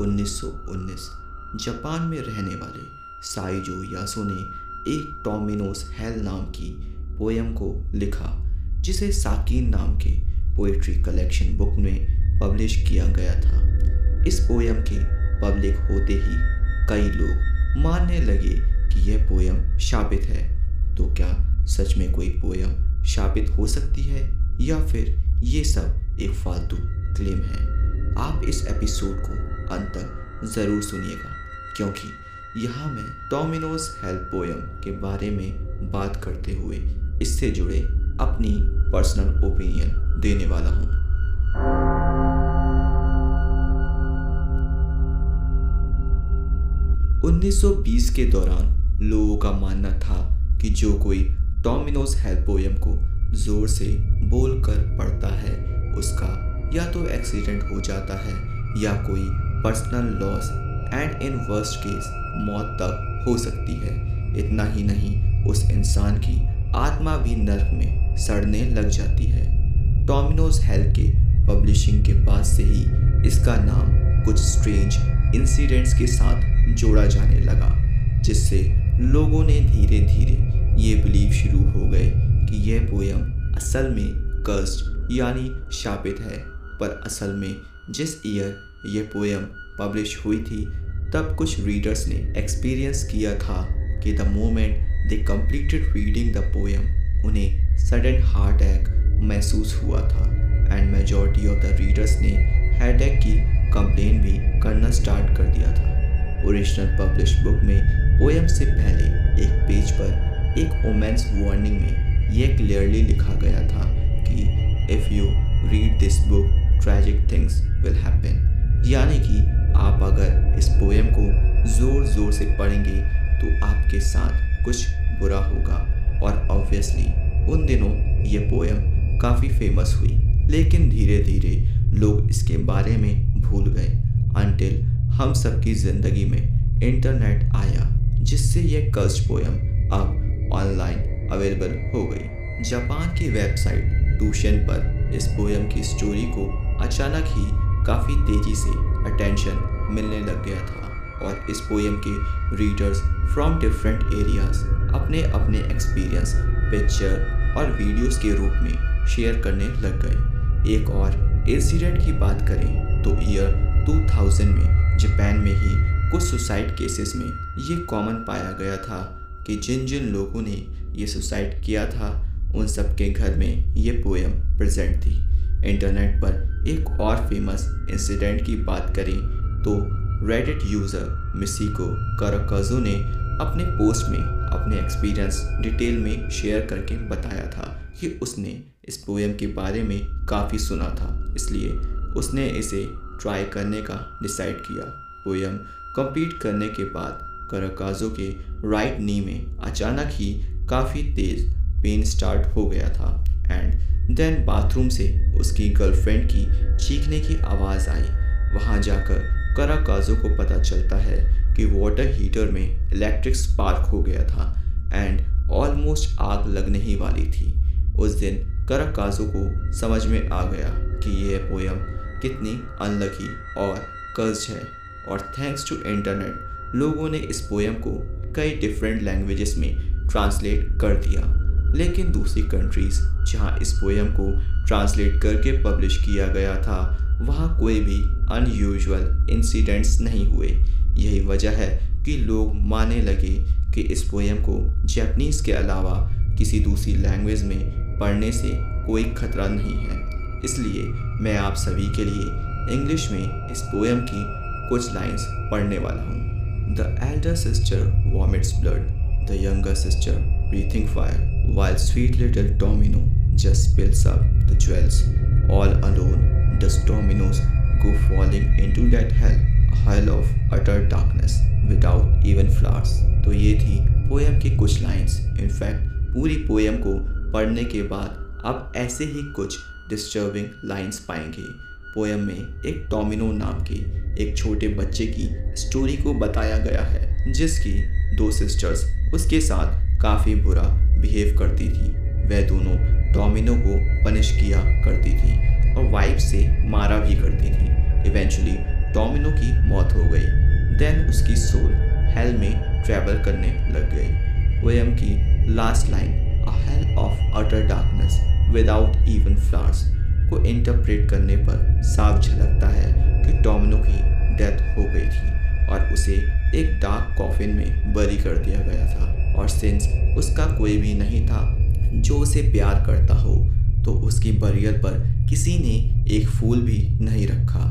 साल 1919 जापान में रहने वाले साइजो यासो ने एक टोमिनोस हेल नाम की पोयम को लिखा, जिसे साकिन नाम के पोइट्री कलेक्शन बुक में पब्लिश किया गया था। इस पोयम के पब्लिक होते ही कई लोग मानने लगे कि यह पोयम शापित है। तो क्या सच में कोई पोयम शापित हो सकती है या फिर ये सब एक फालतू क्लेम है? आप इस एपिसोड को अंत तक ज़रूर सुनिएगा, क्योंकि यहाँ मैं डोमिनोज हेल्प पोयम के बारे में बात करते हुए इससे जुड़े अपनी पर्सनल ओपिनियन देने वाला हूँ। उन्नीस सौ बीस के दौरान लोगों का मानना था कि जो कोई डोमिनोज हेल्प पोयम को ज़ोर से बोल कर पढ़ता है, उसका या तो एक्सीडेंट हो जाता है, या कोई personal loss and in worst case मौत तक हो सकती है। इतना ही नहीं, उस इंसान की आत्मा भी नर्क में सड़ने लग जाती है। टोमिनोज हेल्थ के पब्लिशिंग के बाद से ही इसका नाम कुछ स्ट्रेंज इंसिडेंट्स के साथ जोड़ा जाने लगा, जिससे लोगों ने धीरे धीरे ये बिलीव शुरू हो गए कि यह पोयम असल में कर्स्ट यानी शापित है। पर असल में जिस ईयर यह पोएम पब्लिश हुई थी, तब कुछ रीडर्स ने एक्सपीरियंस किया था कि the moment they completed reading the poem उन्हें सडन हार्ट अटैक महसूस हुआ था। And majority of the readers ने हेड की कंप्लेन भी करना स्टार्ट कर दिया था। ओरिजिनल पब्लिश बुक में पोएम से पहले एक पेज पर एक वोमेंस वार्निंग में यह क्लियरली लिखा गया था कि if you read this book tragic things will happen यानी कि आप अगर इस पोएम को ज़ोर ज़ोर से पढ़ेंगे तो आपके साथ कुछ बुरा होगा। और ऑब्वियसली उन दिनों ये पोएम काफ़ी फ़ेमस हुई। लेकिन धीरे धीरे लोग इसके बारे में भूल गए। अनटिल हम सबकी ज़िंदगी में इंटरनेट आया, जिससे यह कर्ज पोएम अब ऑनलाइन अवेलेबल हो गई। जापान की वेबसाइट ट्यूशन पर इस पोएम की स्टोरी को अचानक ही काफ़ी तेज़ी से अटेंशन मिलने लग गया था और इस पोएम के रीडर्स फ्रॉम डिफरेंट एरियाज़ अपने अपने एक्सपीरियंस पिक्चर और वीडियोस के रूप में शेयर करने लग गए। एक और इंसिडेंट की बात करें तो ईयर 2000 में जापान में ही कुछ सुसाइड केसेस में ये कॉमन पाया गया था कि जिन जिन लोगों ने ये सुसाइड किया था, उन सब के घर में ये पोएम प्रेजेंट थी। इंटरनेट पर एक और फ़ेमस इंसिडेंट की बात करें तो रेडिट यूज़र मिसिको कराकाजो ने अपने पोस्ट में अपने एक्सपीरियंस डिटेल में शेयर करके बताया था कि उसने इस पोएम के बारे में काफ़ी सुना था, इसलिए उसने इसे ट्राई करने का डिसाइड किया। पोएम कंप्लीट करने के बाद कराकाजो के राइट नी में अचानक ही काफ़ी तेज़ पेन स्टार्ट हो गया था। एंड देन बाथरूम से उसकी गर्लफ्रेंड की चीखने की आवाज़ आई। वहाँ जाकर करा कराकाजो को पता चलता है कि वाटर हीटर में इलेक्ट्रिक स्पार्क हो गया था एंड ऑलमोस्ट आग लगने ही वाली थी। उस दिन करा कराकाजो को समझ में आ गया कि यह पोयम कितनी अनलकी और कर्ज है। और थैंक्स टू इंटरनेट लोगों ने इस पोयम को कई डिफरेंट लैंग्वेजेस में ट्रांसलेट कर दिया। लेकिन दूसरी कंट्रीज़ जहाँ इस पोएम को ट्रांसलेट करके पब्लिश किया गया था, वहाँ कोई भी अनयूजुअल इंसिडेंट्स नहीं हुए। यही वजह है कि लोग मानने लगे कि इस पोएम को जैपनीज़ के अलावा किसी दूसरी लैंग्वेज में पढ़ने से कोई खतरा नहीं है। इसलिए मैं आप सभी के लिए इंग्लिश में इस पोएम की कुछ लाइंस पढ़ने वाला हूँ। The elder sister vomits blood the younger sister breathing fire while sweet little Tomino just spills up the jewels all alone does dominoes go falling into that hell, a hell of utter darkness without even flowers. तो ये थी poem की कुछ lines in fact पूरी poem को पढ़ने के बाद आप ऐसे ही कुछ डिस्टर्बिंग लाइंस पाएँगे। पोएम में एक टोमिनो नाम के एक छोटे बच्चे की स्टोरी को बताया गया है, जिसकी दो सिस्टर्स उसके साथ काफ़ी बुरा बिहेव करती थी। वह दोनों टोमिनो को पनिश किया करती थी और वाइफ से मारा भी करती थी। इवेंचुअली टोमिनो की मौत हो गई। देन उसकी सोल हेल में ट्रैवल करने लग गई। पोएम की last line, a hell of utter darkness, without even flowers. को इंटरप्रेट करने पर साफ़ झलकता है कि टोमिनो की डेथ हो गई थी और उसे एक डार्क कॉफिन में बरी कर दिया गया था। और सिंस उसका कोई भी नहीं था, जो उसे प्यार करता हो तो उसकी बरियल पर किसी ने एक फूल भी नहीं रखा।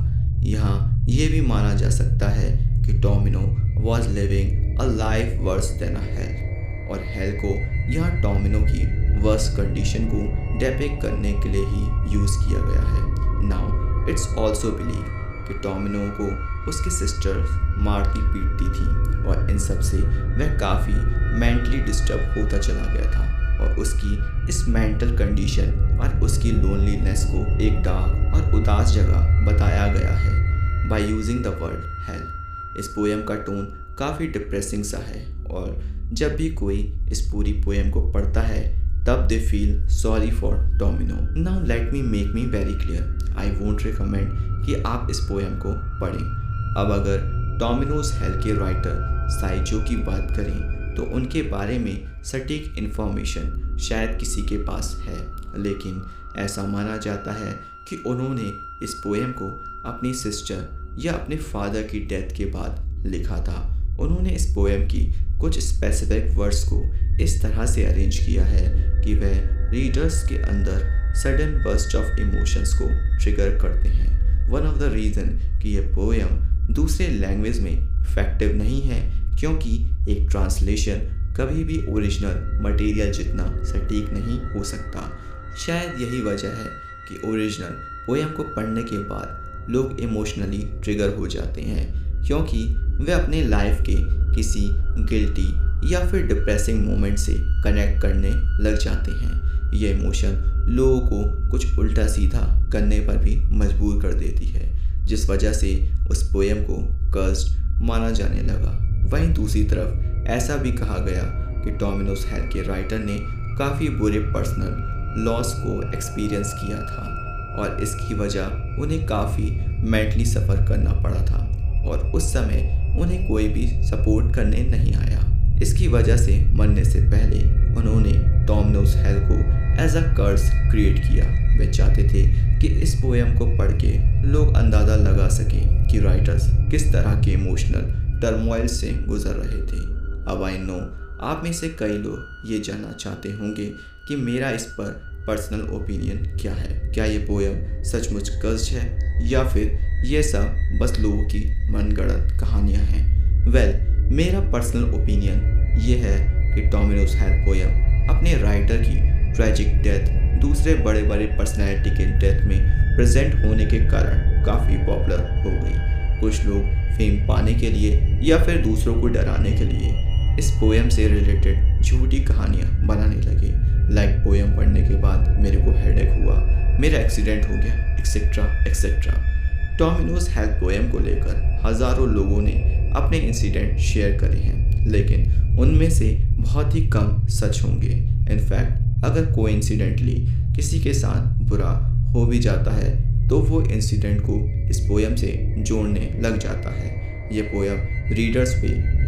यहाँ ये भी माना जा सकता है कि Tomino was living a life worse than hell और हेल को यहाँ टोमिनो की वर्स कंडीशन को डेपिक करने के लिए ही यूज़ किया गया है। नाउ इट्स ऑल्सो बिलीव कि टोमिनो को उसकी सिस्टर मारती पीटती थी और इन सबसे वह काफ़ी मेंटली डिस्टर्ब होता चला गया था और उसकी इस मेंटल कंडीशन और उसकी लोनलीनेस को एक डार्क और उदास जगह बताया गया है by using the word hell इस पोएम का टोन काफ़ी डिप्रेसिंग सा है और जब भी कोई इस पूरी पोएम को पढ़ता है तब they feel sorry for Domino now let me make me very clear I won't recommend कि आप इस पोएम को पढ़ें। अब अगर डोमिनोज हेल के राइटर साइजो की बात करें तो उनके बारे में सटीक इन्फॉर्मेशन शायद किसी के पास है। लेकिन ऐसा माना जाता है कि उन्होंने इस पोएम को अपनी सिस्टर या अपने फादर की डेथ के बाद लिखा था। उन्होंने इस पोएम की कुछ स्पेसिफिक वर्ड्स को इस तरह से अरेंज किया है कि वह रीडर्स के अंदर सडन बर्स्ट ऑफ़ इमोशंस को ट्रिगर करते हैं। वन ऑफ़ द रीज़न कि यह पोएम दूसरे लैंग्वेज में इफ़ेक्टिव नहीं है, क्योंकि एक ट्रांसलेशन कभी भी ओरिजिनल मटेरियल जितना सटीक नहीं हो सकता। शायद यही वजह है कि ओरिजिनल पोएम को पढ़ने के बाद लोग इमोशनली ट्रिगर हो जाते हैं, क्योंकि वे अपने लाइफ के किसी गिल्टी या फिर डिप्रेसिंग मोमेंट से कनेक्ट करने लग जाते हैं। ये इमोशन लोगों को कुछ उल्टा सीधा करने पर भी मजबूर कर देती है, जिस वजह से उस पोएम को कर्स्ट माना जाने लगा। वहीं दूसरी तरफ़ ऐसा भी कहा गया कि डोमिनोस हेल के राइटर ने काफ़ी बुरे पर्सनल लॉस को एक्सपीरियंस किया था और इसकी वजह उन्हें काफ़ी मेंटली सफ़र करना पड़ा था और उस समय उन्हें कोई भी सपोर्ट करने नहीं आया। इसकी वजह से मरने से पहले उन्होंने टॉमनोस हेल को एज अ कर्स क्रिएट किया। वे चाहते थे कि इस पोएम को पढ़ के लोग अंदाज़ा लगा सकें कि राइटर्स किस तरह के इमोशनल टर्मोइल से गुजर रहे थे। अब आई नो आप में से कई लोग ये जानना चाहते होंगे कि मेरा इस पर पर्सनल ओपिनियन क्या है। क्या ये पोएम सचमुच कर्ज है या फिर ये सब बस लोगों की मनगढ़ंत कहानियाँ हैं? वेल well, मेरा पर्सनल ओपिनियन ये है कि टॉमिनोस हेल पोएम अपने राइटर की ट्रेजिक डेथ, दूसरे बड़े बड़े पर्सनैलिटी के डेथ में प्रेजेंट होने के कारण काफ़ी पॉपुलर हो गई। कुछ लोग फेम पाने के लिए या फिर दूसरों को डराने के लिए इस पोएम से रिलेटेड झूठी कहानियाँ बनाने लगे। लाइक पोएम पढ़ने के बाद मेरे को हेडेक हुआ, मेरा एक्सीडेंट हो गया etcetera etcetera Tomino's health poem को लेकर हज़ारों लोगों ने अपने इंसिडेंट शेयर करे हैं। लेकिन उनमें से बहुत ही कम सच होंगे। इनफैक्ट अगर कोई इंसिडेंटली किसी के साथ बुरा हो भी जाता है तो वो इंसिडेंट को इस पोयम से जोड़ने लग जाता है। ये पोयम रीडर्स पे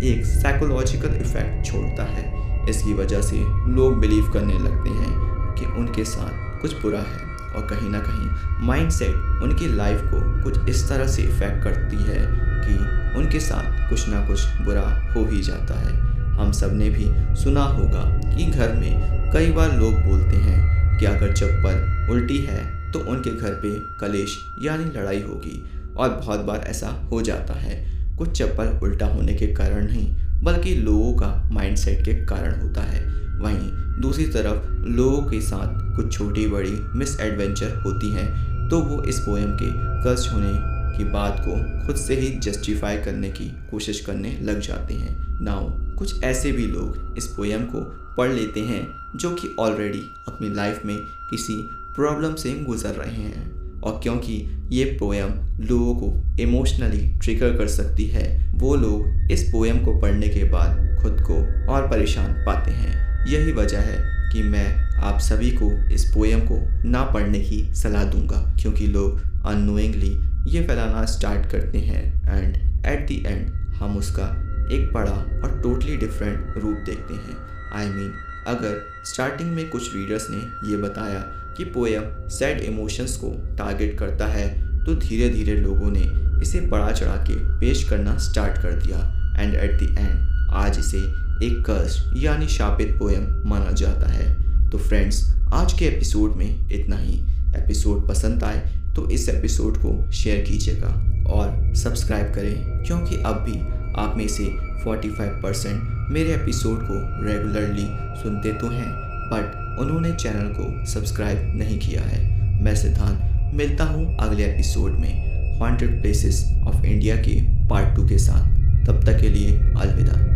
एक साइकोलॉजिकल इफ़ेक्ट छोड़ता है। इसकी वजह से लोग बिलीव करने लगते हैं कि उनके साथ कुछ बुरा है और कहीं ना कहीं माइंडसेट उनकी लाइफ को कुछ इस तरह से इफ़ेक्ट करती है कि उनके साथ कुछ ना कुछ बुरा हो ही जाता है। हम सबने भी सुना होगा कि घर में कई बार लोग बोलते हैं कि अगर चप्पल उल्टी है तो उनके घर पे कलेश यानी लड़ाई होगी और बहुत बार ऐसा हो जाता है। कुछ चप्पल उल्टा होने के कारण नहीं, बल्कि लोगों का माइंडसेट के कारण होता है। वहीं दूसरी तरफ़ लोगों के साथ कुछ छोटी बड़ी मिस एडवेंचर होती हैं तो वो इस पोएम के कष्ट होने की बात को खुद से ही जस्टिफाई करने की कोशिश करने लग जाते हैं। नाउ कुछ ऐसे भी लोग इस पोएम को पढ़ लेते हैं जो कि ऑलरेडी अपनी लाइफ में किसी प्रॉब्लम से गुजर रहे हैं। और क्योंकि ये पोएम लोगों को इमोशनली ट्रिगर कर सकती है, वो लोग इस पोएम को पढ़ने के बाद खुद को और परेशान पाते हैं। यही वजह है कि मैं आप सभी को इस पोएम को ना पढ़ने की सलाह दूँगा, क्योंकि लोग अनोइंगली ये फैलाना स्टार्ट करते हैं एंड एट द एंड हम उसका एक बड़ा और टोटली डिफरेंट रूप देखते हैं। आई I मीन mean, अगर स्टार्टिंग में कुछ रीडर्स ने ये बताया कि पोएम सैड इमोशंस को टारगेट करता है तो धीरे धीरे लोगों ने इसे बढ़ा चढ़ा के पेश करना स्टार्ट कर दिया। एंड एट द एंड आज इसे एक कर्स यानी शापित पोएम माना जाता है। तो फ्रेंड्स आज के एपिसोड में इतना ही। एपिसोड पसंद आए तो इस एपिसोड को शेयर कीजिएगा और सब्सक्राइब करें, क्योंकि अब भी आप में से 45 परसेंट मेरे एपिसोड को रेगुलरली सुनते तो हैं बट उन्होंने चैनल को सब्सक्राइब नहीं किया है। मैं सिद्धांत, मिलता हूँ अगले एपिसोड में हॉन्टेड प्लेसेस ऑफ़ इंडिया के पार्ट टू के साथ। तब तक के लिए अलविदा।